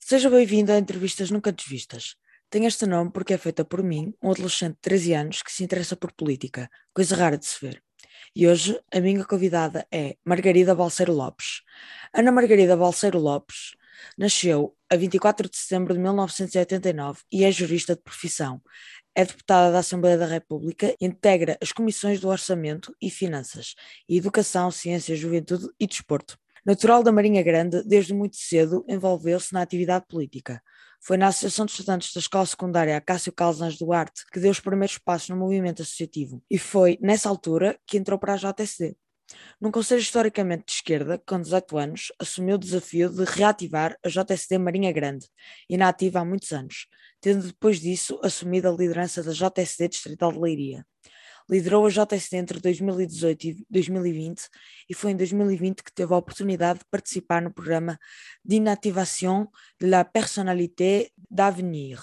Seja bem-vindo a Entrevistas Nunca Desvistas. Tem este nome porque é feita por mim, um adolescente de 13 anos que se interessa por política, coisa rara de se ver. E hoje a minha convidada é Margarida Balseiro Lopes. Ana Margarida Balseiro Lopes nasceu a 24 de setembro de 1989 e é jurista de profissão. É deputada da Assembleia da República e integra as comissões do Orçamento e Finanças, Educação, Ciência, Juventude e Desporto. Natural da Marinha Grande, desde muito cedo envolveu-se na atividade política. Foi na Associação de Estudantes da Escola Secundária Acácio Calzans Duarte que deu os primeiros passos no movimento associativo e foi nessa altura que entrou para a JSD. Num conselho historicamente de esquerda, com 18 anos, assumiu o desafio de reativar a JSD Marinha Grande, inativa há muitos anos, tendo depois disso assumido a liderança da JSD Distrital de Leiria. Liderou a JSD entre 2018 e 2020 e foi em 2020 que teve a oportunidade de participar no programa d'Inactivation de la Personnalité d'Avenir,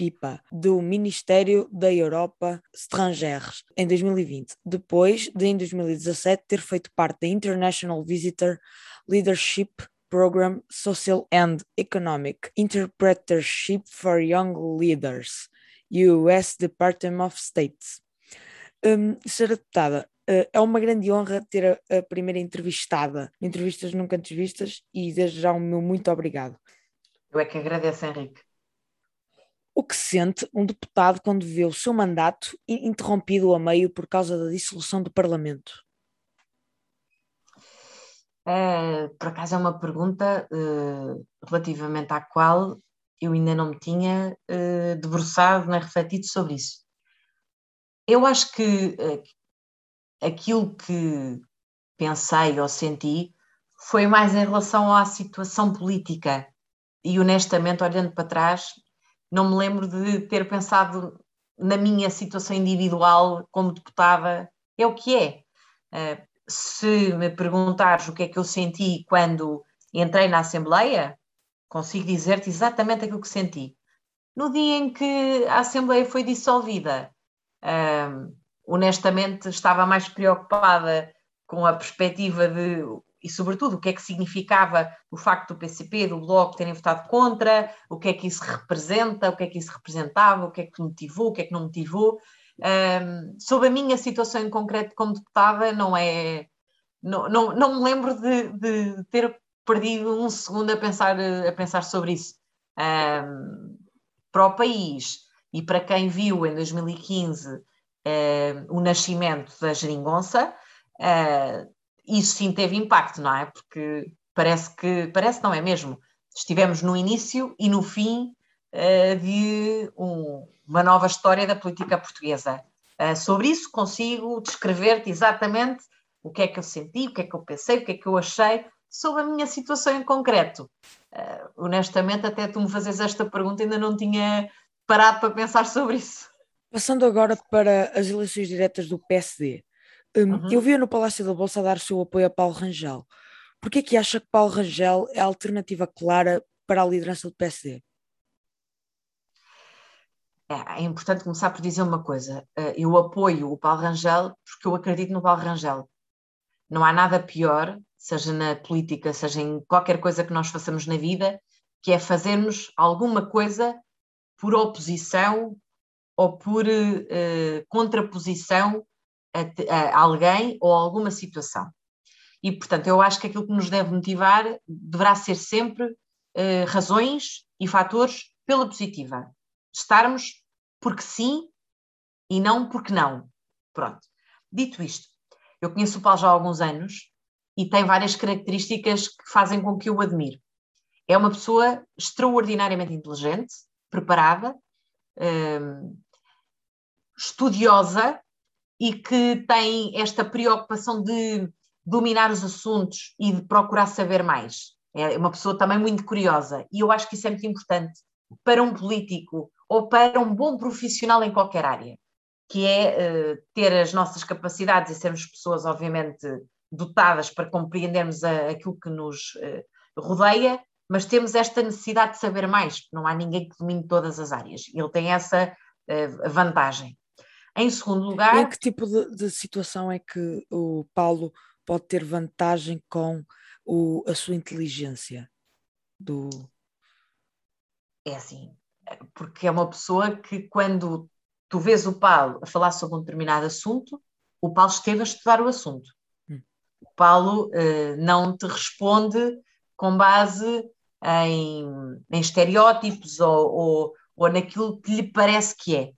PIPA, do Ministério da Europa Estrangeiros, em 2020, depois de, em 2017, ter feito parte da International Visitor Leadership Program Social and Economic Interpretership for Young Leaders, US Department of State. Um, ser deputada uh, é uma grande honra ter a, primeira entrevistada, entrevistas nunca antes vistas, e desde já o meu muito obrigado. Eu é que agradeço, Henrique. O que sente um deputado quando vê o seu mandato interrompido a meio por causa da dissolução do Parlamento? É, por acaso é uma pergunta uh, relativamente à qual eu ainda não me tinha uh, debruçado nem refletido sobre isso. Eu acho que uh, aquilo que pensei ou senti foi mais em relação à situação política. E honestamente, olhando para trás, não me lembro de ter pensado na minha situação individual como deputada. É o que é. Uh, se me perguntares o que é que eu senti quando entrei na Assembleia, consigo dizer-te exatamente aquilo que senti. No dia em que a Assembleia foi dissolvida, um, honestamente estava mais preocupada com a perspectiva de, e sobretudo, o que é que significava o facto do PCP, do Bloco terem votado contra, o que é que isso representa, o que é que isso representava, o que é que motivou, o que é que não motivou. Um, sobre a minha situação em concreto como deputada, não é. Não, não, não me lembro de, de ter perdido um segundo a pensar, a pensar sobre isso. Um, para o país e para quem viu em 2015 uh, o nascimento da geringonça, uh, isso sim teve impacto, não é? Porque parece que, parece não é mesmo, estivemos no início e no fim uh, de um, uma nova história da política portuguesa. Uh, sobre isso consigo descrever-te exatamente o que é que eu senti, o que é que eu pensei, o que é que eu achei sobre a minha situação em concreto. Uh, honestamente, até tu me fazes esta pergunta, ainda não tinha parado para pensar sobre isso. Passando agora para as eleições diretas do PSD. Um, uhum. Eu vi no Palácio da Bolsa dar o seu apoio a Paulo Rangel. Por que é que acha que Paulo Rangel é a alternativa clara para a liderança do PSD? É, é importante começar por dizer uma coisa. Eh, eu apoio o Paulo Rangel porque eu acredito no Paulo Rangel. Não há nada pior, seja na política, seja em qualquer coisa que nós façamos na vida, que é fazermos alguma coisa por oposição ou por uh, contraposição a, a, alguém ou a alguma situação. E, portanto, eu acho que aquilo que nos deve motivar deverá ser sempre uh, razões e fatores pela positiva estarmos porque sim e não porque não. Pronto. Dito isto, eu conheço o Paulo já há alguns anos e tem várias características que fazem com que eu o admire. É uma pessoa extraordinariamente inteligente, preparada, hum, estudiosa e que tem esta preocupação de dominar os assuntos e de procurar saber mais. É uma pessoa também muito curiosa e eu acho que isso é muito importante para um político ou para um bom profissional em qualquer área, que é uh, ter as nossas capacidades e sermos pessoas, obviamente, dotadas para compreendermos a, aquilo que nos uh, rodeia, mas temos esta necessidade de saber mais, não há ninguém que domine todas as áreas. Ele tem essa uh, vantagem. Em segundo lugar. Em que tipo de, de situação é que o Paulo pode ter vantagem com o, a sua inteligência? Do... É assim, porque é uma pessoa que quando tu vês o Paulo a falar sobre um determinado assunto, o Paulo esteve a estudar o assunto. Hum. O Paulo uh, não te responde com base em, em estereótipos ou, ou, ou, naquilo que lhe parece que é.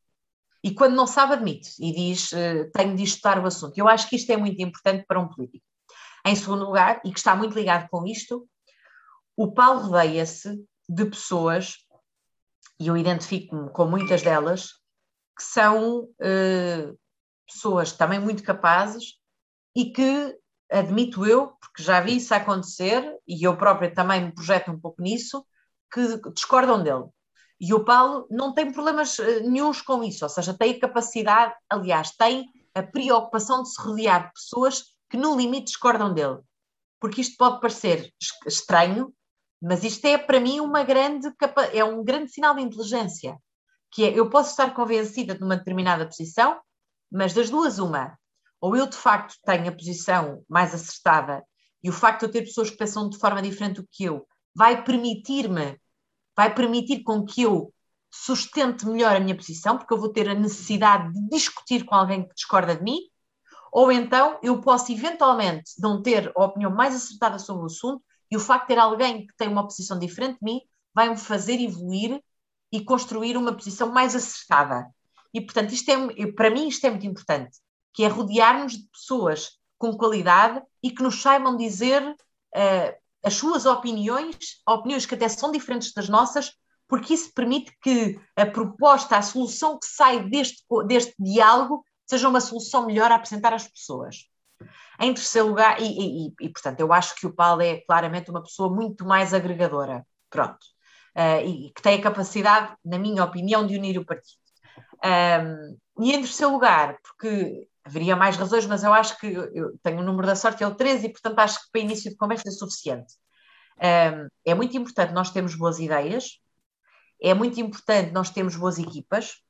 E quando não sabe, admite e diz: uh, tenho de estudar o assunto. Eu acho que isto é muito importante para um político. Em segundo lugar, e que está muito ligado com isto, o Paulo rodeia-se de pessoas, e eu identifico-me com muitas delas, que são uh, pessoas também muito capazes e que, admito eu, porque já vi isso acontecer, e eu própria também me projeto um pouco nisso, que discordam dele. E o Paulo não tem problemas uh, nenhums com isso, ou seja, tem a capacidade, aliás, tem a preocupação de se rodear de pessoas que no limite discordam dele. Porque isto pode parecer estranho, mas isto é para mim uma grande é um grande sinal de inteligência, que é eu posso estar convencida de uma determinada posição, mas das duas uma, ou eu de facto tenho a posição mais acertada e o facto de eu ter pessoas que pensam de forma diferente do que eu vai permitir-me, vai permitir com que eu sustente melhor a minha posição, porque eu vou ter a necessidade de discutir com alguém que discorda de mim, ou então eu posso eventualmente não ter a opinião mais acertada sobre o assunto, e o facto de ter alguém que tem uma posição diferente de mim vai-me fazer evoluir e construir uma posição mais acertada. E, portanto, isto é, para mim isto é muito importante, que é rodear-nos de pessoas com qualidade e que nos saibam dizer uh, as suas opiniões, opiniões que até são diferentes das nossas, porque isso permite que a proposta, a solução que sai deste, deste diálogo seja uma solução melhor a apresentar às pessoas. Em terceiro lugar, e, e, e, portanto, eu acho que o Paulo é claramente uma pessoa muito mais agregadora, pronto, uh, e que tem a capacidade, na minha opinião, de unir o partido. Um, e em terceiro lugar, porque haveria mais razões, mas eu acho que eu tenho o número da sorte, é o 13, e portanto acho que para início de conversa é suficiente. Um, é muito importante nós termos boas ideias, é muito importante nós termos boas equipas,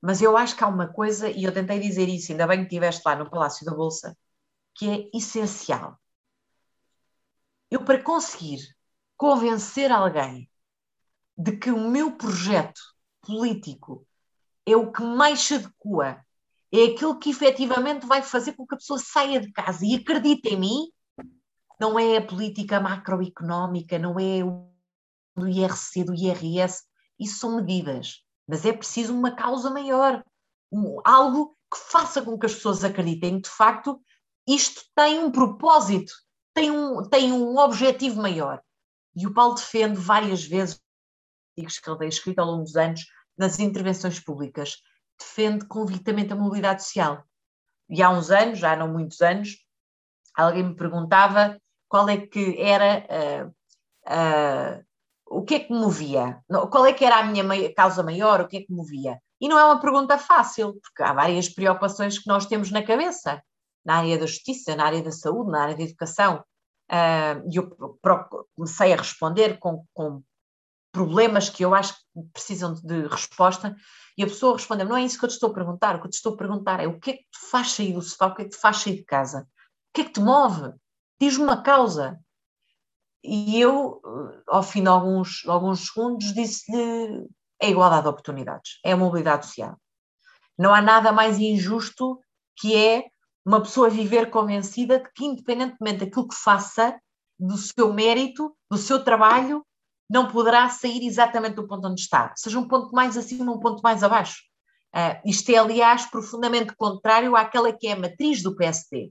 mas eu acho que há uma coisa, e eu tentei dizer isso, ainda bem que estiveste lá no Palácio da Bolsa, que é essencial. Eu, para conseguir convencer alguém de que o meu projeto político é o que mais se adequa, é aquilo que efetivamente vai fazer com que a pessoa saia de casa e acredite em mim, não é a política macroeconómica, não é o do IRC, do IRS, isso são medidas, mas é preciso uma causa maior, algo que faça com que as pessoas acreditem de facto isto tem um propósito, tem um, tem um objetivo maior. E o Paulo defende várias vezes, artigos que ele tem escrito ao longo dos anos, nas intervenções públicas, defende convictamente a mobilidade social. E há uns anos, já não muitos anos, alguém me perguntava qual é que era uh, uh, o que é que me movia, qual é que era a minha causa maior, o que é que me movia. E não é uma pergunta fácil, porque há várias preocupações que nós temos na cabeça na área da justiça, na área da saúde, na área da educação, uh, e eu comecei a responder com, com, problemas que eu acho que precisam de resposta, e a pessoa respondeu: Não é isso que eu te estou a perguntar, o que eu te estou a perguntar é o que é que te faz sair do sofá, o que é que te faz sair de casa, o que é que te move? Diz-me uma causa. E eu, ao fim de alguns, alguns segundos, disse-lhe: é igualdade de oportunidades, é a mobilidade social. Não há nada mais injusto que é uma pessoa viver convencida de que, independentemente daquilo que faça, do seu mérito, do seu trabalho, não poderá sair exatamente do ponto onde está, seja um ponto mais acima, um ponto mais abaixo. Uh, isto é, aliás, profundamente contrário àquela que é a matriz do PSD.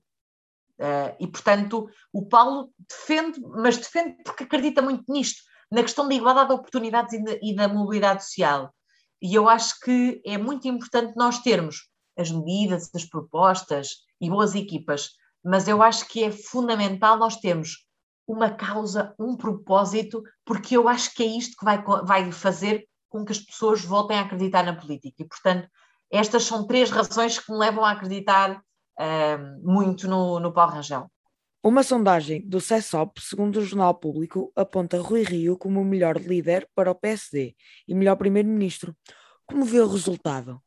Uh, ah, e, portanto, o Paulo defende, mas defende porque acredita muito nisto, na questão da igualdade de oportunidades e, de, e da mobilidade social. E eu acho que é muito importante nós termos as medidas, as propostas, e boas equipas, mas eu acho que é fundamental nós termos uma causa, um propósito, porque eu acho que é isto que vai, vai fazer com que as pessoas voltem a acreditar na política. E, portanto, estas são três razões que me levam a acreditar uh, muito no, no Paulo Rangel. Uma sondagem do CESOP, segundo o Jornal Público, aponta Rui Rio como o melhor líder para o PSD e melhor primeiro-ministro. Como vê o resultado?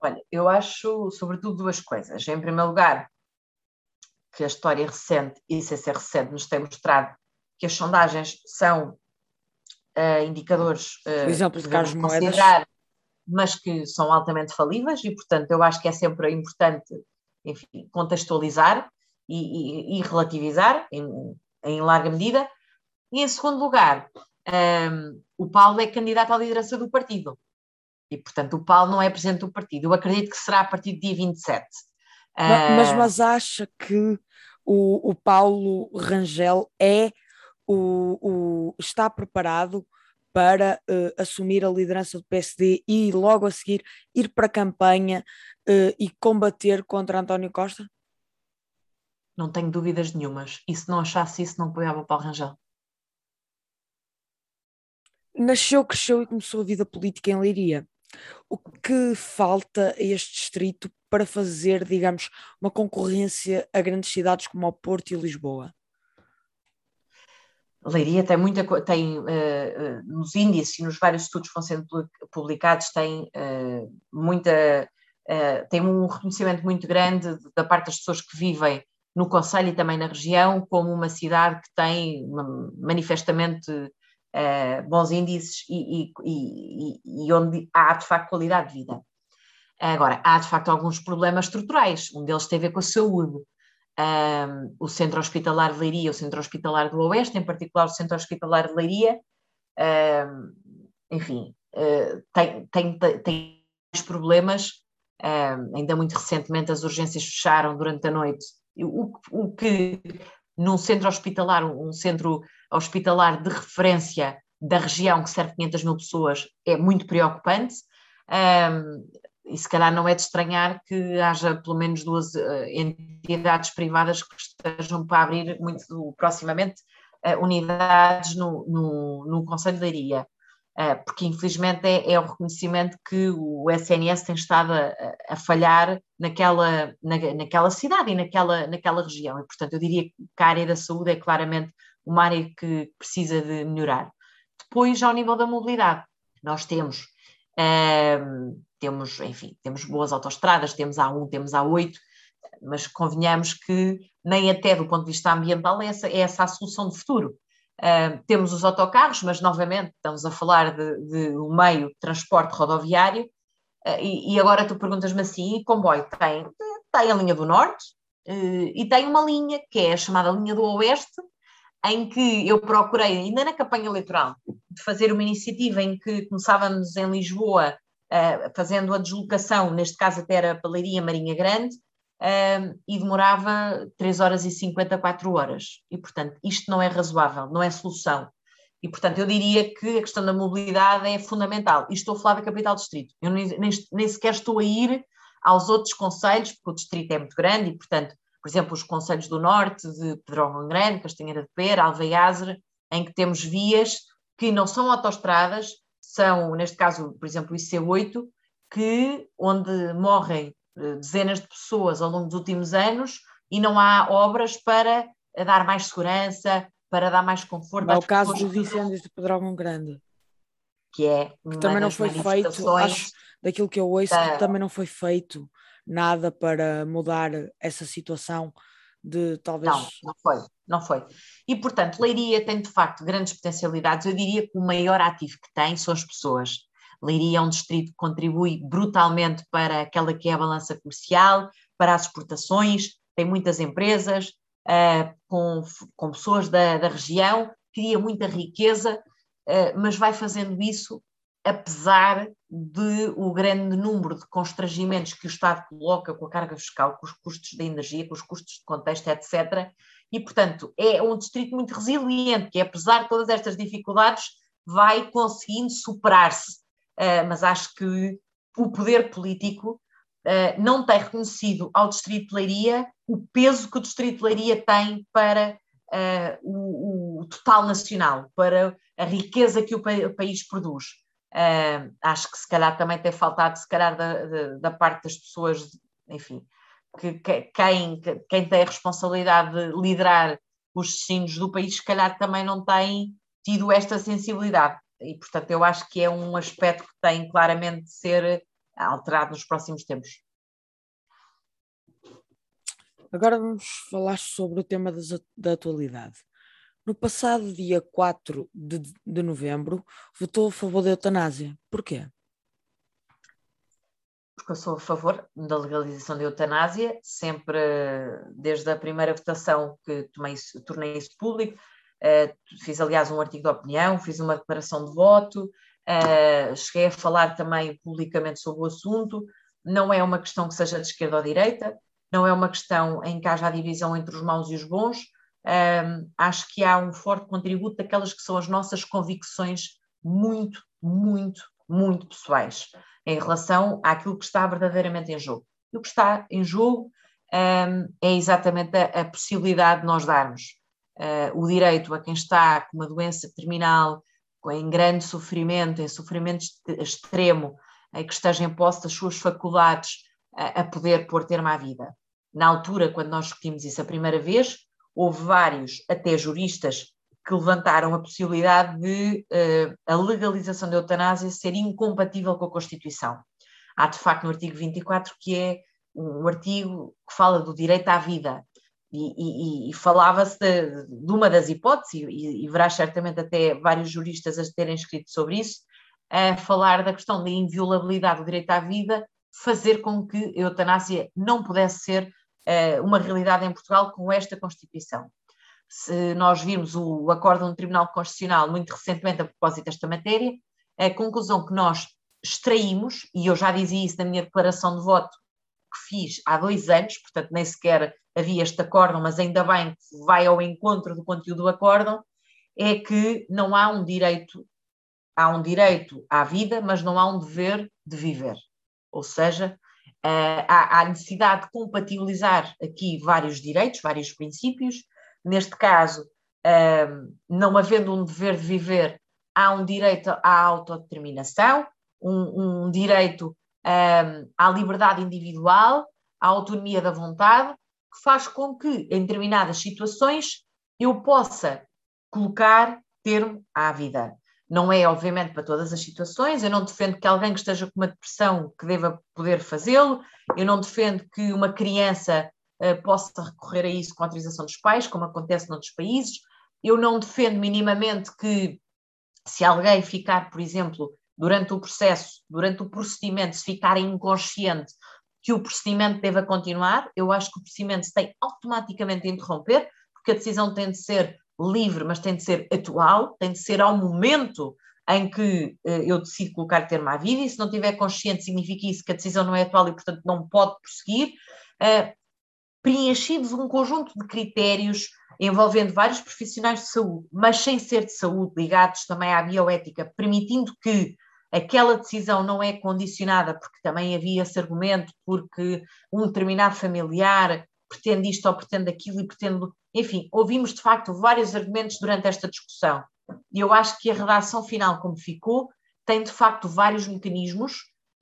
Olha, eu acho, sobretudo, duas coisas. Em primeiro lugar, que a história recente, e CC recente, nos tem mostrado que as sondagens são uh, indicadores uh, exemplo de Carlos Moedas. mas que são altamente falíveis e, portanto, eu acho que é sempre importante enfim, contextualizar e, e, e relativizar em, em, larga medida. E, em segundo lugar, um, ehm, o Paulo é candidato à liderança do partido. E, portanto, o Paulo não é presidente do partido. Eu acredito que será a partir do dia 27. Mas, mas, mas acha que o, o Paulo Rangel é o, o, está preparado para uh, assumir a liderança do PSD e logo a seguir ir para a campanha uh, e combater contra António Costa? Não tenho dúvidas nenhumas. E se não achasse isso, não apoiava o Paulo Rangel. Nasceu, cresceu e começou a vida política em Leiria. O que falta a este distrito para fazer, digamos, uma concorrência a grandes cidades como o Porto e Lisboa? Leiria tem muita tem uh, nos índices e nos vários estudos que vão sendo publicados tem uh, muita tem um reconhecimento muito grande da parte das pessoas que vivem no Conselho e também na região como uma cidade que tem manifestamente bons índices e, e, e, e, onde há de facto qualidade de vida. Agora, há de facto alguns problemas estruturais, um deles tem a ver com a saúde. Um, o Centro Hospitalar de Leiria, o Centro Hospitalar do Oeste, em particular o Centro Hospitalar de Leiria, um, enfim, uh, tem, tem, tem problemas. Um, ainda muito recentemente as urgências fecharam durante a noite, o, o que num centro hospitalar, um centro hospitalar de referência da região que serve 500 mil pessoas, é muito preocupante. Um, e se calhar não é de estranhar que haja pelo menos duas uh, entidades privadas que estejam para abrir muito proximamente uh, unidades no, no, no Conselho de Leiria, uh, porque infelizmente é, é, o reconhecimento que o SNS tem estado a, a falhar naquela, na, naquela cidade e naquela, naquela região, e portanto eu diria que a área da saúde é claramente uma área que precisa de melhorar. Depois, ao nível da mobilidade, nós temos temos, enfim, temos boas autoestradas, temos A1, temos A8, mas convenhamos que nem até do ponto de vista ambiental é essa, é essa a solução de futuro. Uh, temos os autocarros, mas novamente estamos a falar de, de um meio de transporte rodoviário, uh, e, e, agora tu perguntas-me assim, e comboio tem? Tem a linha do Norte, uh, e tem uma linha, que é a chamada linha do Oeste, em que eu procurei, ainda na campanha eleitoral, de fazer uma iniciativa em que começávamos em Lisboa uh, fazendo a deslocação, neste caso até era Palaria Marinha Grande, uh, e demorava 3 horas e 54 horas. E, portanto, isto não é razoável, não é solução. E, portanto, eu diria que a questão da mobilidade é fundamental. E estou a falar da capital distrito. Eu nem, nem, nem sequer estou a ir aos outros conselhos, porque o distrito é muito grande e, portanto, por exemplo, os conselhos do norte, de Pedrógão Grande, Castanheira de Pera, Alveiazre, em que temos vias que não são autoestradas, são, neste caso, por exemplo, o IC8, que, onde morrem eh, dezenas de pessoas ao longo dos últimos anos e não há obras para dar mais segurança, para dar mais conforto. É o caso dos incêndios de Pedrógão Grande. Que é que também não foi feito, acho, daquilo que eu ouço, da... que também não foi feito nada para mudar essa situação de talvez. Não, não foi, não foi. E portanto, Leiria tem de facto grandes potencialidades. Eu diria que o maior ativo que tem são as pessoas. Leiria é um distrito que contribui brutalmente para aquela que é a balança comercial, para as exportações, tem muitas empresas uh, com, com pessoas da, da região, cria muita riqueza, uh, mas vai fazendo isso apesar de o grande número de constrangimentos que o Estado coloca com a carga fiscal, com os custos da energia, com os custos de contexto, etc. E, portanto, é um distrito muito resiliente, que apesar de todas estas dificuldades, vai conseguindo superar-se. Uh, mas acho que o poder político uh, não tem reconhecido ao Distrito de Leiria o peso que o Distrito de Leiria tem para uh, o, o, total nacional, para a riqueza que o, pa o país produz. Uh, acho que se calhar também tem faltado, se calhar, da, da, parte das pessoas, enfim, que, que, quem, quem tem a responsabilidade de liderar os destinos do país, se calhar também não tem tido esta sensibilidade. E, portanto, eu acho que é um aspecto que tem claramente de ser alterado nos próximos tempos. Agora vamos falar sobre o tema das, da atualidade. No passado dia 4 de, de novembro, votou a favor da eutanásia. Porquê? Porque eu sou a favor da legalização da eutanásia, sempre desde a primeira votação que tomei, tornei isso público. Uh, fiz, aliás, um artigo de opinião, fiz uma declaração de voto, uh, cheguei a falar também publicamente sobre o assunto. Não é uma questão que seja de esquerda ou direita, não é uma questão em que haja a divisão entre os maus e os bons. Um, acho que há um forte contributo daquelas que são as nossas convicções muito, muito, muito pessoais em relação àquilo que está verdadeiramente em jogo. E o que está em jogo um, é exatamente a, a, possibilidade de nós darmos uh, o direito a quem está com uma doença terminal, em grande sofrimento, em sofrimento extremo, em que esteja em posse das suas faculdades, a, poder pôr termo à vida. Na altura, quando nós discutimos isso a primeira vez, houve vários, até juristas, que levantaram a possibilidade de uh, a legalização da eutanásia ser incompatível com a Constituição. Há, de facto, no artigo 24, que é um artigo que fala do direito à vida, e, e, e falava-se de, de, uma das hipóteses, e, e verás certamente até vários juristas a terem escrito sobre isso, a falar da questão da inviolabilidade do direito à vida fazer com que a eutanásia não pudesse ser uma realidade em Portugal com esta Constituição. Se nós vimos o, o acórdão do Tribunal Constitucional muito recentemente a propósito desta matéria, a conclusão que nós extraímos, e eu já dizia isso na minha declaração de voto que fiz há dois anos, portanto nem sequer havia este acórdão, mas ainda bem que vai ao encontro do conteúdo do acórdão, é que não há um direito, há um direito à vida, mas não há um dever de viver. Ou seja, uh, há, há necessidade de compatibilizar aqui vários direitos, vários princípios. Neste caso, uh, não havendo um dever de viver, há um direito à autodeterminação, um, um direito uh, à liberdade individual, à autonomia da vontade, que faz com que, em determinadas situações, eu possa colocar termo à vida. Não é, obviamente, para todas as situações. Eu não defendo que alguém que esteja com uma depressão que deva poder fazê-lo. Eu não defendo que uma criança uh, possa recorrer a isso com autorização dos pais, como acontece noutros países. Eu não defendo minimamente que, se alguém ficar, por exemplo, durante o processo, durante o procedimento, se ficar inconsciente, que o procedimento deva continuar. Eu acho que o procedimento se tem automaticamente de interromper, porque a decisão tem de ser livre, mas tem de ser atual, tem de ser ao momento em que uh, eu decido colocar termo à vida, e se não tiver consciente, significa isso que a decisão não é atual e, portanto, não pode prosseguir. Uh, preenchidos um conjunto de critérios envolvendo vários profissionais de saúde, mas sem ser de saúde, ligados também à bioética, permitindo que aquela decisão não é condicionada, porque também havia esse argumento, porque um determinado familiar pretende isto ou pretende aquilo e pretende. Enfim, ouvimos de facto vários argumentos durante esta discussão. E eu acho que a redação final, como ficou, tem de facto vários mecanismos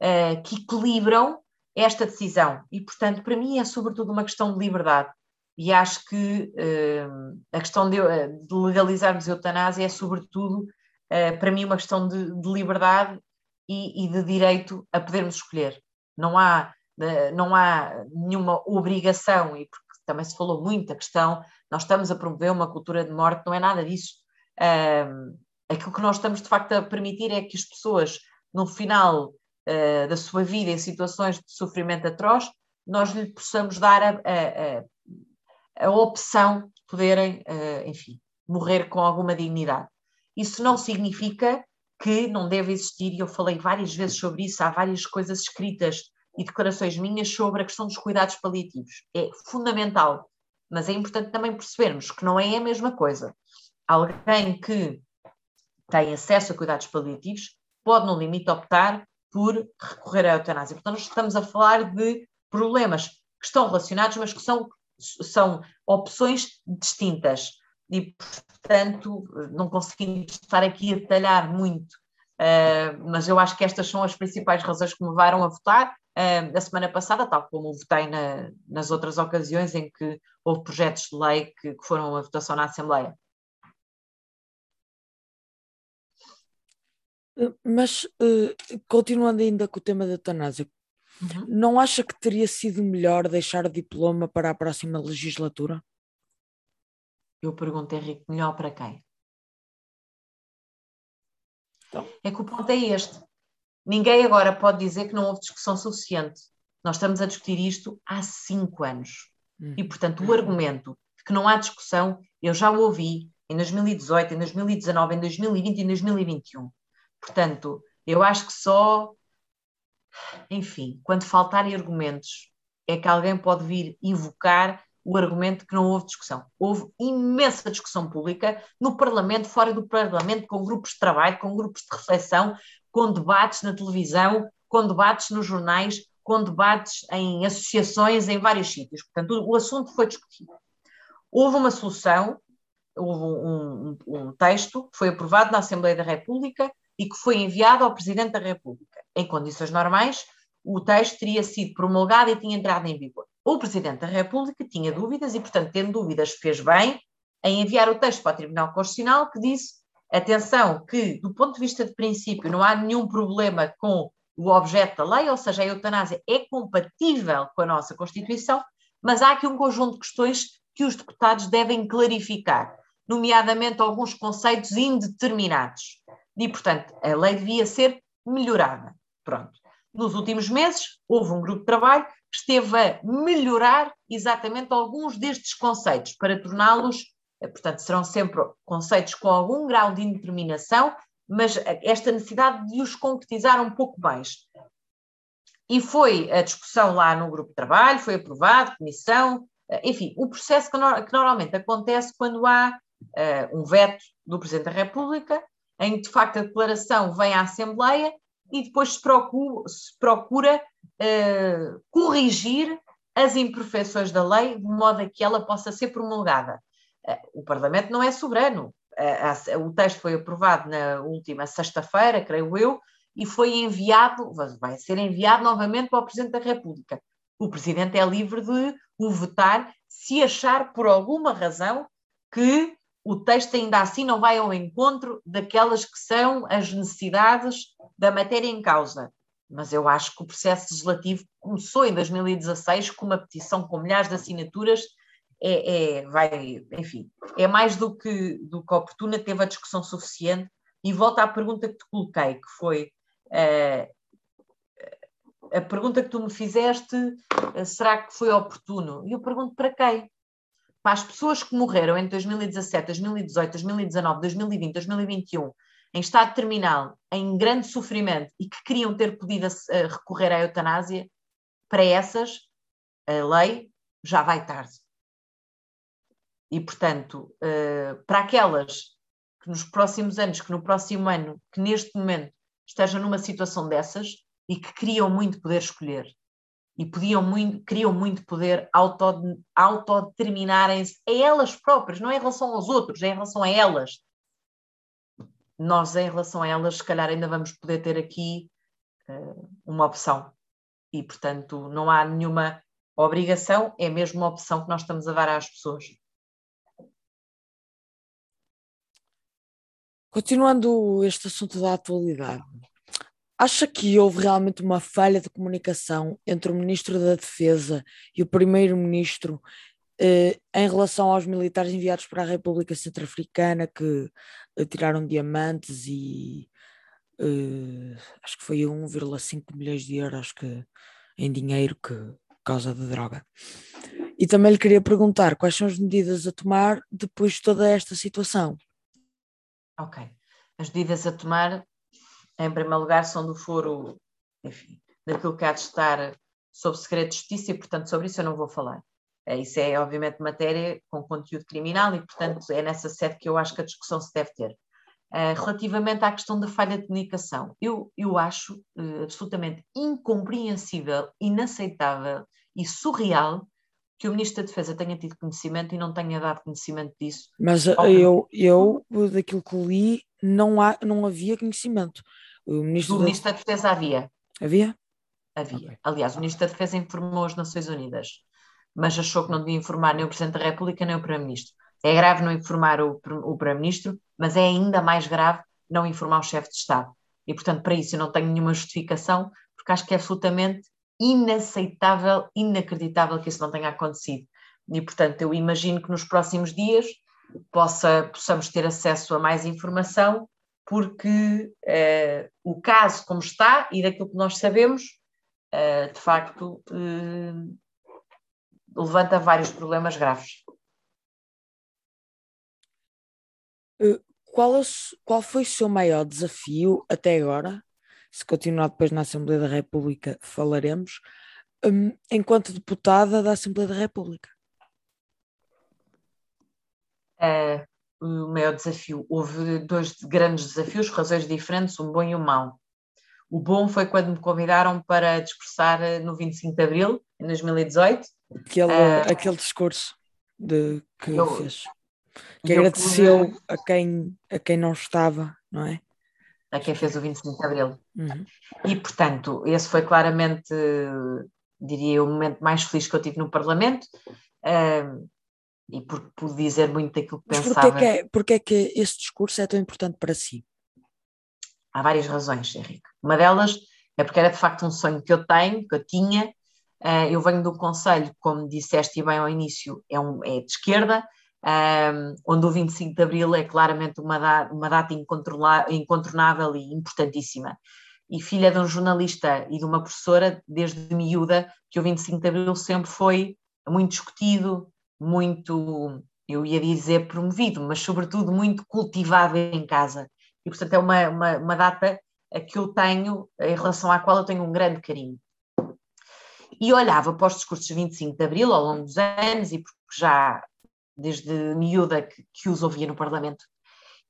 uh, que equilibram esta decisão. E, portanto, para mim é sobretudo uma questão de liberdade. E acho que uh, a questão de, de legalizarmos a eutanásia é, sobretudo, uh, para mim, uma questão de, de liberdade e, e, de direito a podermos escolher. Não há não há nenhuma obrigação, e porque também se falou muito a questão, nós estamos a promover uma cultura de morte, não é nada disso. Um, aquilo que nós estamos de facto a permitir é que as pessoas, no final uh, da sua vida, em situações de sofrimento atroz, nós lhe possamos dar a, a, a, opção de poderem, uh, enfim, morrer com alguma dignidade. Isso não significa que não deve existir, e eu falei várias vezes sobre isso, há várias coisas escritas e declarações minhas sobre a questão dos cuidados paliativos. É fundamental, mas é importante também percebermos que não é a mesma coisa. Alguém que tem acesso a cuidados paliativos pode, no limite, optar por recorrer à eutanásia. Portanto, nós estamos a falar de problemas que estão relacionados, mas que são, são opções distintas. E, portanto, não conseguimos estar aqui a detalhar muito, uh, mas eu acho que estas são as principais razões que me levaram a votar da semana passada, tal como votei na, nas outras ocasiões em que houve projetos de lei que, que foram a votação na Assembleia. Eh, mas, uh, continuando ainda com o tema da eutanásia, uhum. não acha que teria sido melhor deixar o diploma para a próxima legislatura? Eu pergunto, Henrique, melhor para quem? Então. É que o ponto é este. Ninguém agora pode dizer que não houve discussão suficiente. Nós estamos a discutir isto há cinco anos. Hum. E, portanto, o argumento de que não há discussão, eu já o ouvi em 2018, em 2019, em 2020 e em 2021. Portanto, eu acho que só, enfim, quando faltarem argumentos, é que alguém pode vir invocar o argumento que não houve discussão. Houve imensa discussão pública no Parlamento, fora do Parlamento, com grupos de trabalho, com grupos de reflexão, com debates na televisão, com debates nos jornais, com debates em associações em vários sítios. Portanto, o, assunto foi discutido. Houve uma solução, houve um, um, um texto que foi aprovado na Assembleia da República e que foi enviado ao Presidente da República. Em condições normais, o texto teria sido promulgado e tinha entrado em vigor o Presidente da República tinha dúvidas e, portanto, tendo dúvidas, fez bem em enviar o texto para o Tribunal Constitucional que disse: atenção, que do ponto de vista de princípio não há nenhum problema com o objeto da lei, ou seja, a eutanásia é compatível com a nossa Constituição, mas há aqui um conjunto de questões que os deputados devem clarificar, nomeadamente alguns conceitos indeterminados. E, portanto, a lei devia ser melhorada. Pronto. Nos últimos meses, houve um grupo de trabalho esteve a melhorar exatamente alguns destes conceitos para torná-los, portanto, serão sempre conceitos com algum grau de indeterminação, mas esta necessidade de os concretizar um pouco mais. E foi a discussão lá no grupo de trabalho, foi aprovado, comissão, eh, enfim, o processo que, no, que normalmente acontece quando há uh, um veto do Presidente da República, em que de facto a declaração vem à Assembleia e depois se procura, se procura uh, corrigir as imperfeições da lei de modo a que ela possa ser promulgada. Uh, o Parlamento não é soberano. Uh, o texto foi aprovado na última sexta-feira, creio eu, e foi enviado, vai ser enviado novamente para o Presidente da República. O Presidente é livre de o votar se achar por alguma razão que o texto ainda assim não vai ao encontro daquelas que são as necessidades da matéria em causa. Mas eu acho que o processo legislativo começou em 2016 com uma petição com milhares de assinaturas, é, é, vai, enfim, é mais do que, do que oportuna, teve a discussão suficiente. E volto à pergunta que te coloquei, que foi uh, a pergunta que tu me fizeste: uh, será que foi oportuno? E eu pergunto para quem? para as pessoas que morreram entre 2017, 2018, 2019, 2020, 2021, em estado terminal, em grande sofrimento e que queriam ter podido recorrer à eutanásia, para essas, a lei já vai tarde. E, portanto, uh, para aquelas que nos próximos anos, que no próximo ano, que neste momento estejam numa situação dessas e que queriam muito poder escolher, e podiam muito, queriam muito poder auto, autodeterminarem-se a elas próprias, não é em relação aos outros, é em relação a elas. Nós, em relação a elas, se calhar ainda vamos poder ter aqui uh, uma opção. E, portanto, não há nenhuma obrigação, é mesmo uma opção que nós estamos a dar às pessoas. Continuando este assunto da atualidade, Acha que houve realmente uma falha de comunicação entre o Ministro da Defesa e o Primeiro-Ministro eh, em relação aos militares enviados para a República Centro-Africana que eh, tiraram diamantes e eh, acho que foi 1,5 milhões de euros que, em dinheiro que causa de droga. E também lhe queria perguntar quais são as medidas a tomar depois de toda esta situação. Ok. As medidas a tomar em primeiro lugar, são do foro, enfim, daquilo que há de estar sob segredo de justiça e, portanto, sobre isso eu não vou falar. É, isso é, obviamente, matéria com conteúdo criminal e, portanto, é nessa sede que eu acho que a discussão se deve ter. Uh, relativamente à questão da falha de comunicação, eu, eu acho uh, absolutamente incompreensível, inaceitável e surreal que o Ministro da Defesa tenha tido conhecimento e não tenha dado conhecimento disso. Mas eu, eu, daquilo que li, não, há, não havia conhecimento. O ministro, do da... ministro da Defesa havia. Havia? Havia. Okay. Aliás, o Ministro da Defesa informou as Nações Unidas, mas achou que não devia informar nem o Presidente da República nem o Primeiro-Ministro. É grave não informar o, o Primeiro-Ministro, mas é ainda mais grave não informar o chefe de Estado. E, portanto, para isso eu não tenho nenhuma justificação, porque acho que é absolutamente inaceitável, inacreditável que isso não tenha acontecido. E, portanto, eu imagino que nos próximos dias possa, possamos ter acesso a mais informação, porque eh, o caso como está e daquilo que nós sabemos, eh, de facto, eh, levanta vários problemas graves. Qual, qual foi o seu maior desafio até agora? Se continuar depois na Assembleia da República, falaremos, um, enquanto deputada da Assembleia da República. Uh, o maior desafio. Houve dois grandes desafios, razões diferentes, um bom e um mau. O bom foi quando me convidaram para discursar eh, no 25 de Abril, em 2018. Aquele, uh, aquele discurso de, que eu, fez. Que agradeceu pude... a, quem, a quem não estava, não é? A quem fez o 25 de Abril. Uhum. E, portanto, esse foi claramente, diria, o momento mais feliz que eu tive no Parlamento. Uh, e porque pude dizer muito daquilo que Mas pensava. Porquê é, porque é que esse discurso é tão importante para si? Há várias razões, Henrique. Uma delas é porque era de facto um sonho que eu tenho, que eu tinha. Uh, eu venho do Conselho, como disseste bem ao início, é, um, é de esquerda, um, onde o 25 de Abril é claramente uma, da, uma data incontornável e importantíssima. E filha de um jornalista e de uma professora, desde miúda, que o 25 de Abril sempre foi muito discutido, muito, eu ia dizer promovido, mas sobretudo muito cultivado em casa. E, portanto, é uma, uma, uma data que eu tenho, em relação à qual eu tenho um grande carinho. E olhava para os discursos de 25 de Abril ao longo dos anos, e porque já desde miúda que, que os ouvia no Parlamento,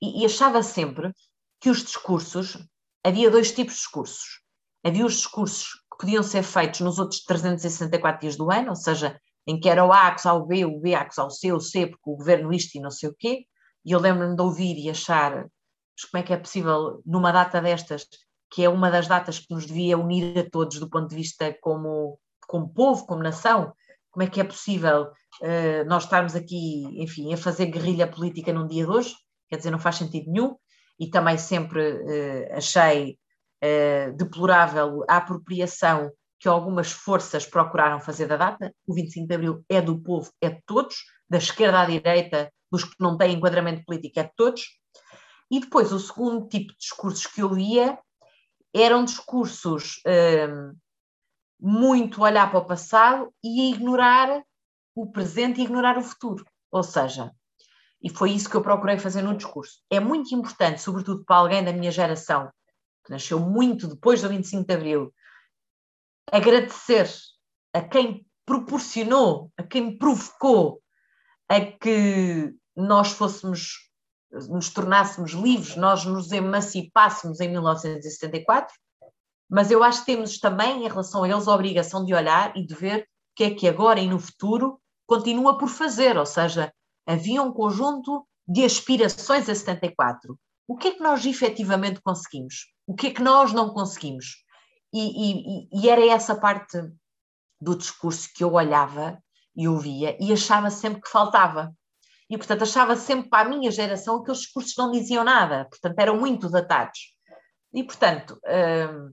e, e achava sempre que os discursos, havia dois tipos de discursos. Havia os discursos que podiam ser feitos nos outros 364 dias do ano, ou seja, em que era o A acusar o B, o B acusar o C, o C porque o governo isto e não sei o quê, e eu lembro-me de ouvir e achar mas como é que é possível, numa data destas, que é uma das datas que nos devia unir a todos do ponto de vista como, como povo, como nação, como é que é possível uh, nós estarmos aqui, enfim, a fazer guerrilha política num dia de hoje? Quer dizer, não faz sentido nenhum, e também sempre uh, achei uh, deplorável a apropriação que algumas forças procuraram fazer da data. O 25 de Abril é do povo, é de todos, da esquerda à direita, dos que não têm enquadramento político, é de todos. E depois, o segundo tipo de discursos que eu via eram discursos muito olhar para o passado e ignorar o presente e ignorar o futuro. Ou seja, e foi isso que eu procurei fazer no discurso. É muito importante, sobretudo para alguém da minha geração, que nasceu muito depois do 25 de Abril, agradecer a quem proporcionou, a quem provocou a que nós fôssemos, nos tornássemos livres, nós nos emancipássemos em 1974, mas eu acho que temos também, em relação a eles, a obrigação de olhar e de ver o que é que agora e no futuro continua por fazer, ou seja, havia um conjunto de aspirações a 74. O que é que nós efetivamente conseguimos? O que é que nós não conseguimos? E, e, e era essa parte do discurso que eu olhava e ouvia e achava sempre que faltava. E, portanto, achava sempre para a minha geração que os discursos não diziam nada, portanto, eram muito datados. E, portanto, hum,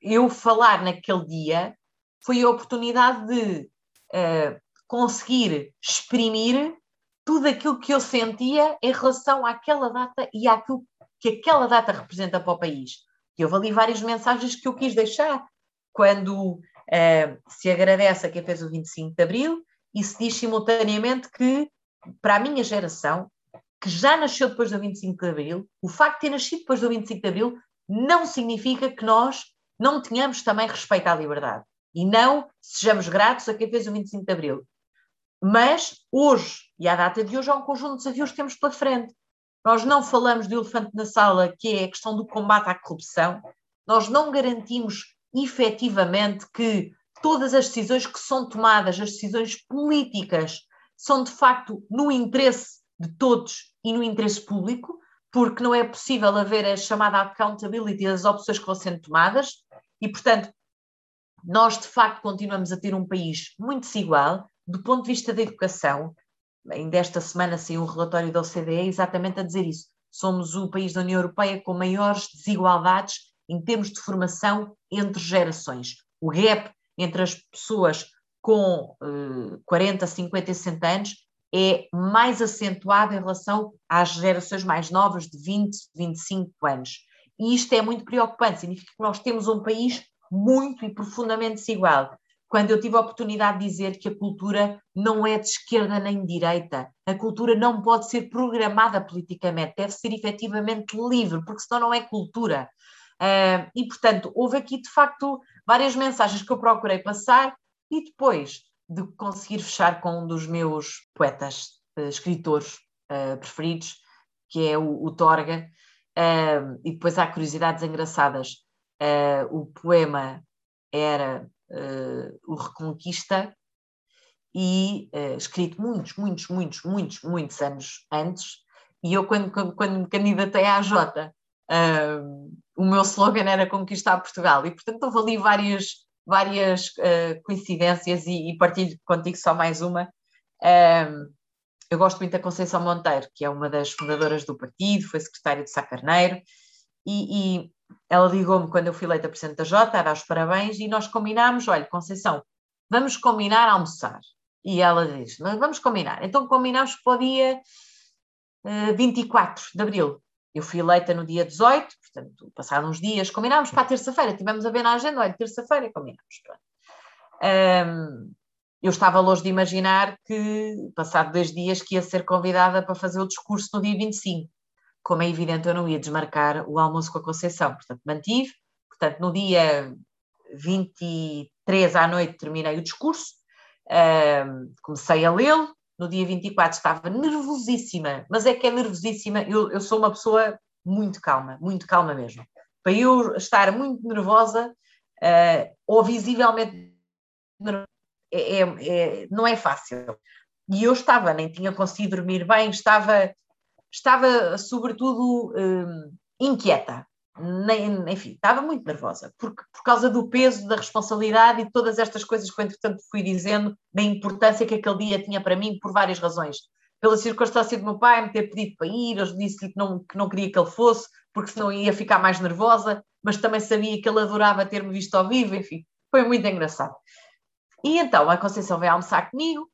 eu falar naquele dia foi a oportunidade de hum, conseguir exprimir tudo aquilo que eu sentia em relação àquela data e àquilo que aquela data representa para o país. E houve ali várias mensagens que eu quis deixar, quando uh, se agradece a quem fez o 25 de Abril e se diz simultaneamente que, para a minha geração, que já nasceu depois do 25 de Abril, o facto de ter nascido depois do 25 de Abril não significa que nós não tenhamos também respeito à liberdade e não sejamos gratos a quem fez o 25 de Abril. Mas hoje, e à data de hoje, há um conjunto de desafios que temos pela frente. Nós não falamos do elefante na sala, que é a questão do combate à corrupção. Nós não garantimos efetivamente que todas as decisões que são tomadas, as decisões políticas, são de facto no interesse de todos e no interesse público, porque não é possível haver a chamada accountability das opções que vão sendo tomadas, e portanto, nós de facto continuamos a ter um país muito desigual, do ponto de vista da educação, ainda esta semana saiu um relatório da OCDE exatamente a dizer isso. somos o país da União Europeia com maiores desigualdades em termos de formação entre gerações. O gap entre as pessoas com uh, 40, 50 e 60 anos é mais acentuado em relação às gerações mais novas de 20, 25 anos. E isto é muito preocupante, significa que nós temos um país muito e profundamente desigual. Quando eu tive a oportunidade de dizer que a cultura não é de esquerda nem de direita, a cultura não pode ser programada politicamente, deve ser efetivamente livre, porque senão não é cultura. Uh, e, portanto, houve aqui, de facto, várias mensagens que eu procurei passar e depois de conseguir fechar com um dos meus poetas, uh, escritores uh, preferidos, que é o, o Torga, e depois há curiosidades engraçadas. o poema era O Reconquista, e escrito muitos, muitos, muitos, muitos, muitos anos antes, e eu, quando, quando, me candidatei à Jota, o meu slogan era conquistar Portugal. E, portanto, houve ali várias, várias uh, coincidências e, e, partilho contigo só mais uma. Uh, eu gosto muito da Conceição Monteiro, que é uma das fundadoras do partido, foi secretária de Sá Carneiro, e, e ela ligou-me quando eu fui eleita Presidente da Jota, a dar os parabéns, e nós combinámos: olha, Conceição, vamos combinar almoçar. E ela diz: vamos combinar. Então combinámos para o dia uh, 24 de abril. Eu fui eleita no dia 18, portanto, passaram uns dias, combinámos para a terça-feira, tivemos a ver na agenda, olha, terça-feira combinámos. Um, eu estava longe de imaginar que, passado dois dias, que ia ser convidada para fazer o discurso no dia 25. Como é evidente, eu não ia desmarcar o almoço com a Conceição, portanto, mantive. Portanto, no dia 23 à noite terminei o discurso, um, comecei a lê-lo, no dia 24 estava nervosíssima, mas é que é nervosíssima, eu, eu sou uma pessoa muito calma, muito calma mesmo. Para eu estar muito nervosa uh, ou visivelmente é, é, é, não é fácil. E eu estava, nem tinha conseguido dormir bem, estava, estava sobretudo um, inquieta nem, enfim, estava muito nervosa, porque, por causa do peso, da responsabilidade e todas estas coisas que entretanto, fui dizendo, da importância que aquele dia tinha para mim, por várias razões. Pela circunstância do meu pai me ter pedido para ir, eu disse-lhe que não, que não queria que ele fosse, porque senão ia ficar mais nervosa, mas também sabia que ele adorava ter-me visto ao vivo, enfim, foi muito engraçado. E então a Conceição veio almoçar comigo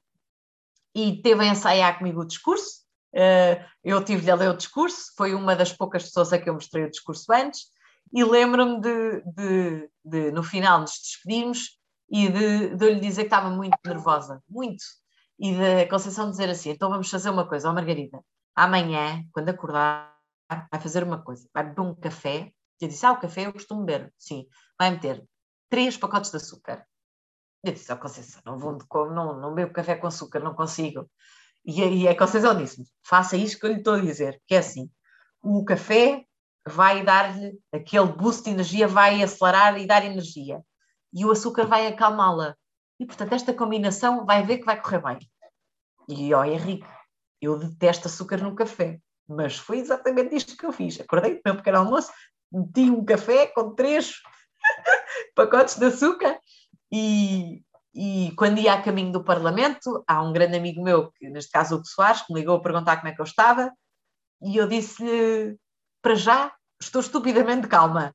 e teve a ensaiar comigo o discurso, eu tive-lhe a ler o discurso, foi uma das poucas pessoas a que eu mostrei o discurso antes, e lembro-me de, de, de, no final, nos despedirmos e de, de lhe dizer que estava muito nervosa, muito. E da Conceição dizer assim: então vamos fazer uma coisa, ó oh, Margarida, amanhã, quando acordar, vai fazer uma coisa, vai beber um café. Eu disse: ah, o café eu costumo beber, sim, vai meter três pacotes de açúcar. Eu disse: ó oh, Conceição, não, vou, não, não bebo café com açúcar, não consigo. E, e a Conceição disse-me: faça isto que eu lhe estou a dizer, que é assim: o café vai dar-lhe aquele boost de energia, vai acelerar e dar energia, e o açúcar vai acalmá-la. E portanto, esta combinação vai ver que vai correr bem. E ó, Henrique, eu detesto açúcar no café, mas foi exatamente isto que eu fiz. Acordei do meu pequeno almoço, meti um café com três pacotes de açúcar e, e quando ia a caminho do Parlamento, há um grande amigo meu, que neste caso o Hugo Soares, que me ligou a perguntar como é que eu estava, e eu disse-lhe, para já, estou estupidamente calma.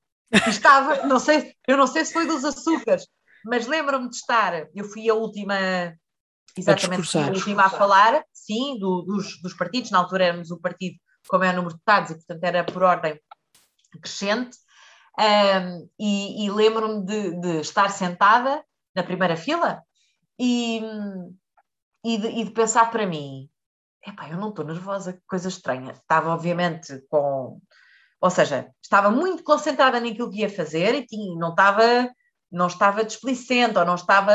Estava, não sei, eu não sei se foi dos açúcares, mas lembro-me de estar, eu fui a última, exatamente, a, a última a falar, sim, do, dos, dos partidos, na altura éramos o partido com o maior número de deputados e, portanto, era por ordem crescente, um, e, e lembro-me de, de estar sentada na primeira fila e, e, de, e de pensar para mim, epá, eu não estou nervosa, coisa estranha. Estava obviamente com, ou seja, estava muito concentrada naquilo que ia fazer e tinha, não estava não estava displicente ou não estava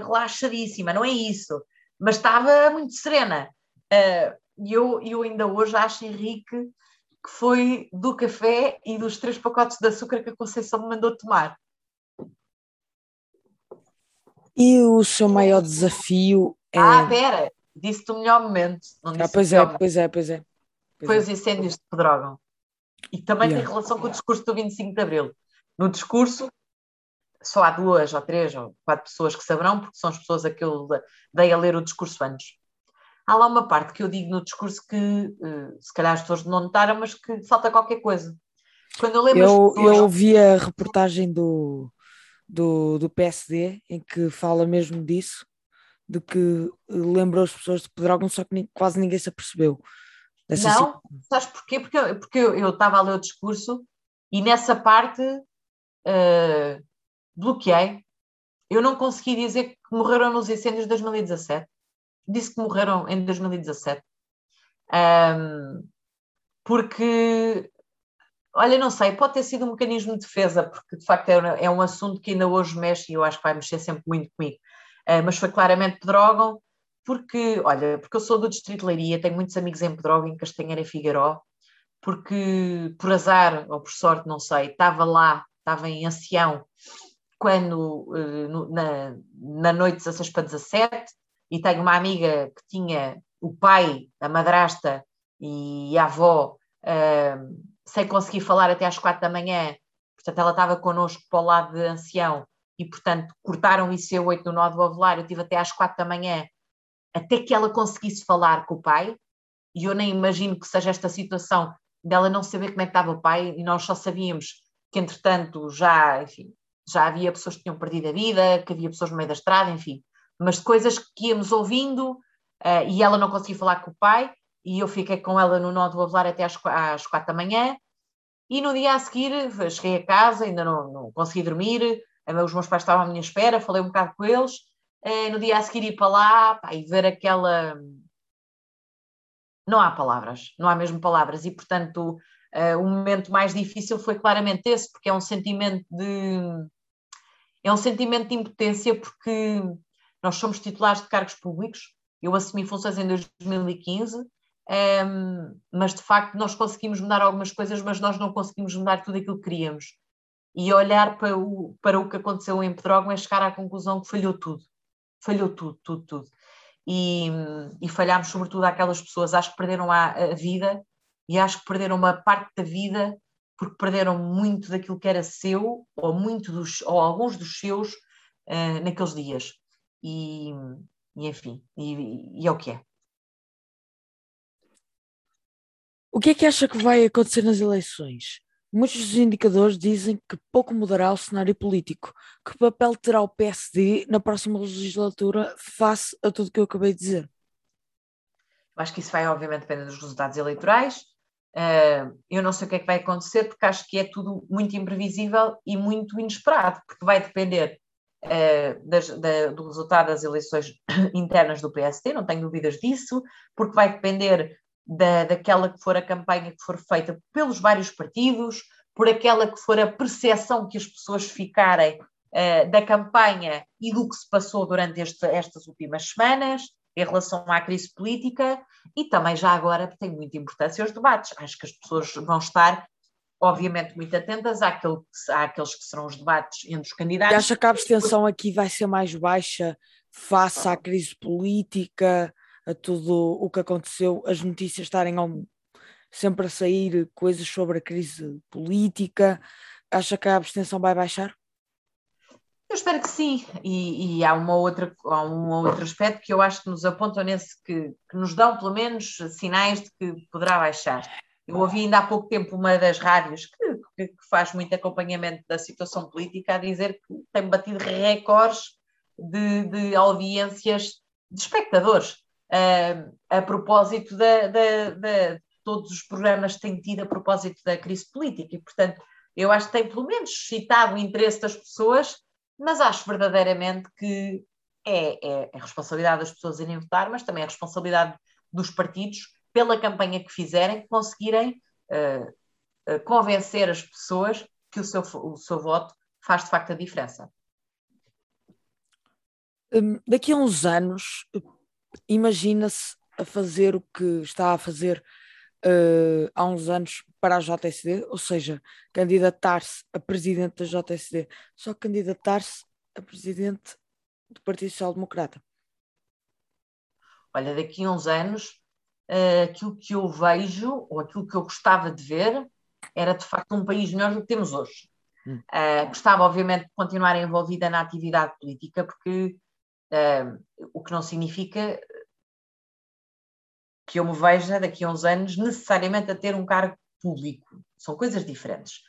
relaxadíssima, não é isso, mas estava muito serena. Uh, e eu, eu ainda hoje acho, Henrique, que foi do café e dos três pacotes de açúcar que a Conceição me mandou tomar. E o seu maior desafio é. Ah, pera, disse-te o melhor momento. Não disse ah, pois, é, pois é, pois é, pois Foi é. os incêndios de Pedrógão. E também yeah. tem relação com o discurso do 25 de Abril. No discurso, só há duas ou três ou quatro pessoas que saberão, porque são as pessoas a que eu dei a ler o discurso antes. há lá uma parte que eu digo no discurso que uh, se calhar as pessoas não notaram, mas que falta qualquer coisa. Quando eu lembro eu, pessoas... eu vi a reportagem do, do, do PSD em que fala mesmo disso, de que lembrou as pessoas de Pedrógão, só que quase ninguém se apercebeu. não, situação. sabes porquê? Porque, porque eu estava a ler o discurso e nessa parte uh, bloqueei. Eu não consegui dizer que morreram nos incêndios de 2017 disse que morreram em 2017. Um, porque, olha, não sei, pode ter sido um mecanismo de defesa, porque de facto é, é um assunto que ainda hoje mexe e eu acho que vai mexer sempre muito comigo. Uh, mas foi claramente Pedrógão, porque, olha, porque eu sou do Distrito de Leiria, tenho muitos amigos em Pedrógão, em Castanheira e Figueiró, porque por azar ou por sorte, não sei, estava lá, estava em ancião quando, uh, no, na, na noite 16 para 17, e tenho uma amiga que tinha o pai, a madrasta e a avó uh, sem conseguir falar até às quatro da manhã, portanto ela estava connosco para o lado de ancião e portanto cortaram o IC8 no nó do ovular, eu tive até às quatro da manhã até que ela conseguisse falar com o pai. E eu nem imagino que seja esta situação dela não saber como é que estava o pai. E nós só sabíamos que entretanto já, enfim, já havia pessoas que tinham perdido a vida, que havia pessoas no meio da estrada, enfim, mas coisas que íamos ouvindo uh, e ela não conseguia falar com o pai e eu fiquei com ela no nó do Avelar até às, às quatro da manhã. E no dia a seguir cheguei a casa, ainda não, não consegui dormir, os meus pais estavam à minha espera, falei um bocado com eles, uh, no dia a seguir ir para lá pá, e ver aquela... Não há palavras, não há mesmo palavras. E portanto o momento mais difícil foi claramente esse, porque é um sentimento de... É um sentimento de impotência porque nós somos titulares de cargos públicos, eu assumi funções em 2015, um, mas de facto nós conseguimos mudar algumas coisas, mas nós não conseguimos mudar tudo aquilo que queríamos. E olhar para o, para o que aconteceu em Pedrógão é chegar à conclusão que falhou tudo. Falhou tudo, tudo, tudo. E, e falhámos sobretudo àquelas pessoas, acho que perderam a, a vida e acho que perderam uma parte da vida porque perderam muito daquilo que era seu, ou muito dos, ou alguns dos seus, uh, naqueles dias e, e enfim, e, e é o que é. O que é que acha que vai acontecer nas eleições? Muitos dos indicadores dizem que pouco mudará o cenário político. Que papel terá o PSD na próxima legislatura face a tudo o que eu acabei de dizer? Eu acho que isso vai, obviamente, depender dos resultados eleitorais. Uh, eu não sei o que é que vai acontecer, porque acho que é tudo muito imprevisível e muito inesperado, porque vai depender uh, das, da, do resultado das eleições internas do PSD, não tenho dúvidas disso, porque vai depender da, daquela que for a campanha que for feita pelos vários partidos, por aquela que for a percepção que as pessoas ficarem uh, da campanha e do que se passou durante este, estas últimas semanas em relação à crise política e também já agora tem muita importância os debates. Acho que as pessoas vão estar obviamente muito atentas àquele, àqueles que serão os debates entre os candidatos. E acha que a abstenção aqui vai ser mais baixa face à crise política, a tudo o que aconteceu, as notícias estarem ao, sempre a sair coisas sobre a crise política? Acha que a abstenção vai baixar? Eu espero que sim, e, e, há, uma outra, há um outro aspecto que eu acho que nos apontam nesse, que, que nos dão pelo menos sinais de que poderá baixar eu ouvi ainda há pouco tempo uma das rádios que, que, que, faz muito acompanhamento da situação política a dizer que tem batido recordes de, de audiências de espectadores uh, a propósito de todos os programas que têm tido a propósito da crise política e, portanto, eu acho que tem pelo menos suscitado o interesse das pessoas, mas acho verdadeiramente que é, é, é responsabilidade das pessoas irem votar, mas também é responsabilidade dos partidos pela campanha que fizerem, conseguirem uh, uh, convencer as pessoas que o seu, o seu voto faz de facto a diferença. Um, daqui a uns anos, imagina-se a fazer o que está a fazer uh, há uns anos para a JSD, ou seja, candidatar-se a presidente da JSD, só candidatar-se a presidente do Partido Social Democrata. Olha, daqui a uns anos uh, aquilo que eu vejo, ou aquilo que eu gostava de ver, era de facto um país melhor do que temos hoje. Uh, gostava, obviamente, de continuar envolvida na atividade política, porque o que não significa que eu me veja daqui a uns anos necessariamente a ter um cargo público. São coisas diferentes.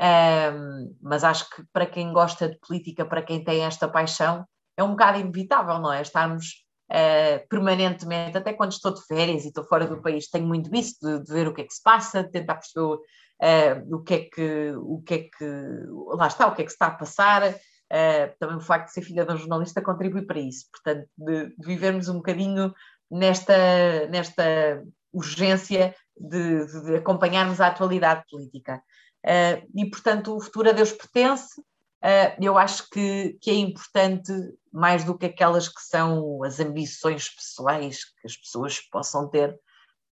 Um, mas acho que para quem gosta de política, para quem tem esta paixão, é um bocado inevitável, não é? Estarmos uh, permanentemente, até quando estou de férias e estou fora do país, tenho muito isso de, de ver o que é que se passa, de tentar perceber uh, o que é que, o que é que, lá está, o que é que se está a passar. Uh, também o facto de ser filha de um jornalista contribui para isso, portanto, de, de vivermos um bocadinho nesta, nesta urgência de, de acompanharmos a atualidade política. Uh, e, portanto, o futuro a Deus pertence. Uh, eu acho que, que é importante, mais do que aquelas que são as ambições pessoais que as pessoas possam ter,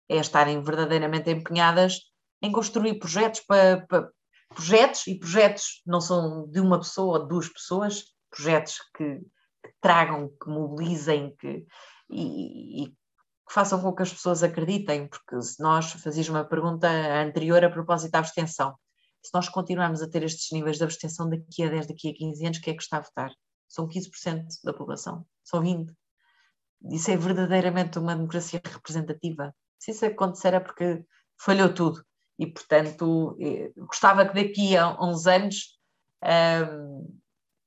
é estarem verdadeiramente empenhadas em construir projetos para, para projetos e projetos não são de uma pessoa ou duas pessoas, projetos que, que tragam, que mobilizem, que, e, e que façam com que as pessoas acreditem, porque se nós fazíamos uma pergunta anterior a propósito da abstenção, se nós continuarmos a ter estes níveis de abstenção daqui a 10, daqui a 15 anos, quem é que está a votar? São 15% da população, são 20%. Isso é verdadeiramente uma democracia representativa. Se isso acontecer é porque falhou tudo. E, portanto, eh, gostava que daqui a uns anos, um,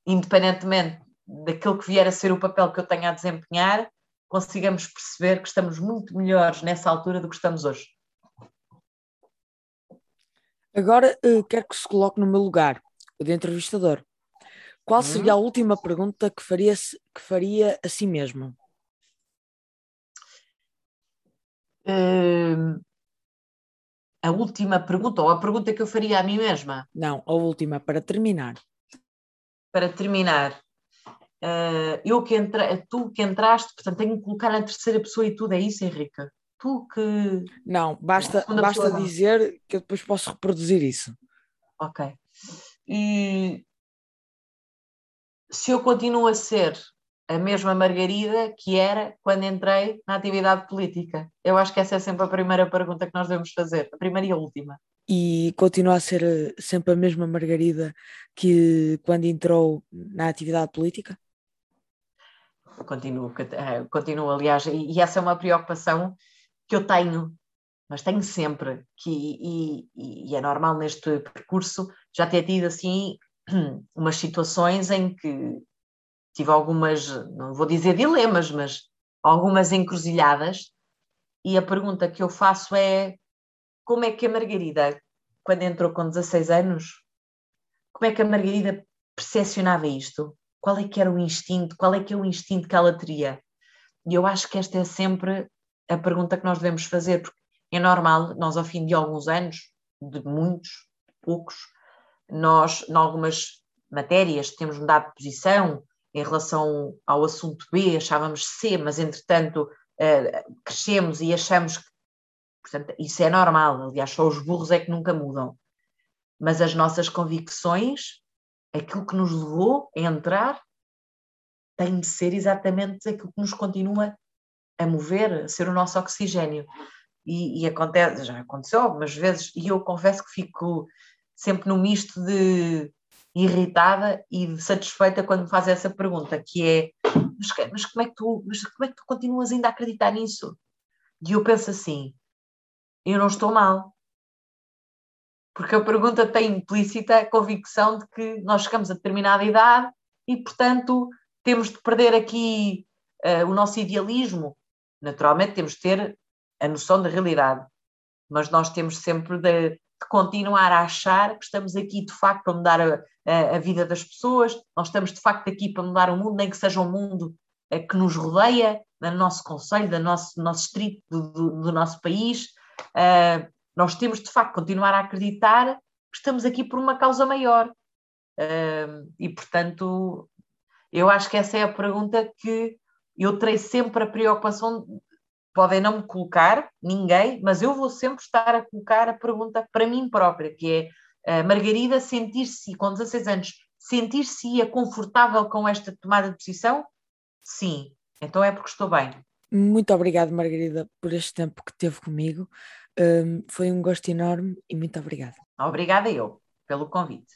independentemente daquilo que vier a ser o papel que eu tenha a desempenhar, consigamos perceber que estamos muito melhores nessa altura do que estamos hoje. Agora uh, quero que se coloque no meu lugar, o de entrevistador. Qual hum? seria a última pergunta que faria, que faria a si mesmo? A última pergunta, ou a pergunta que eu faria a mim mesma? Não, a última, para terminar. Para terminar, Uh, eu que entra, tu que entraste, portanto, tenho que colocar na terceira pessoa e tudo, é isso, Henrique? Tu que. Não, basta, basta dizer que eu depois posso reproduzir isso. Ok. E se eu continuo a ser a mesma Margarida que era quando entrei na atividade política? Eu acho que essa é sempre a primeira pergunta que nós devemos fazer, a primeira e a última. E continua a ser eh, sempre a mesma Margarida que quando entrou na atividade política? continuo, eh, continuo aliás, e, e, essa é uma preocupação que eu tenho, mas tenho sempre, que, e, e, é normal neste percurso já ter tido assim umas situações em que tive algumas, não vou dizer dilemas, mas algumas encruzilhadas, e a pergunta que eu faço é como é que a Margarida, quando entrou com 16 anos, como é que a Margarida percepcionava isto? qual é que era o instinto, qual é que é o instinto que ela teria? E eu acho que esta é sempre a pergunta que nós devemos fazer, porque é normal, nós ao fim de alguns anos, de muitos, poucos, nós, em algumas matérias, temos mudado de posição em relação ao assunto B, achávamos C, mas entretanto uh, crescemos e achamos que, portanto, isso é normal, aliás, só os burros é que nunca mudam. Mas as nossas convicções aquilo que nos levou a entrar tem de ser exatamente aquilo que nos continua a mover, a ser o nosso oxigênio. E, e acontece, já aconteceu algumas vezes, e eu confesso que fico sempre no misto de irritada e satisfeita quando me faz essa pergunta, que é mas, mas, como é que tu, mas como é que tu continuas ainda a acreditar nisso? E eu penso assim, eu não estou mal, porque a pergunta tem implícita a convicção de que nós chegamos a determinada idade e, portanto, temos de perder aqui uh, o nosso idealismo. Naturalmente, temos de ter a noção da realidade, mas nós temos sempre de, de continuar a achar que estamos aqui de facto para mudar a, a, a, vida das pessoas, nós estamos de facto aqui para mudar o mundo, nem que seja o mundo uh, que nos rodeia, do nosso conselho, do nosso, nosso distrito, do, do, nosso país. Uh, nós temos de facto continuar a acreditar que estamos aqui por uma causa maior. Uh, e portanto, eu acho que essa é a pergunta que eu terei sempre a preocupação. Podem não me colocar, ninguém, mas eu vou sempre estar a colocar a pergunta para mim própria, que é uh, Margarida sentir-se, com 16 anos, sentir-se confortável com esta tomada de posição? Sim, então é porque estou bem. Muito obrigada, Margarida, por este tempo que teve comigo. Um, foi um gosto enorme e muito obrigada. Obrigada eu pelo convite.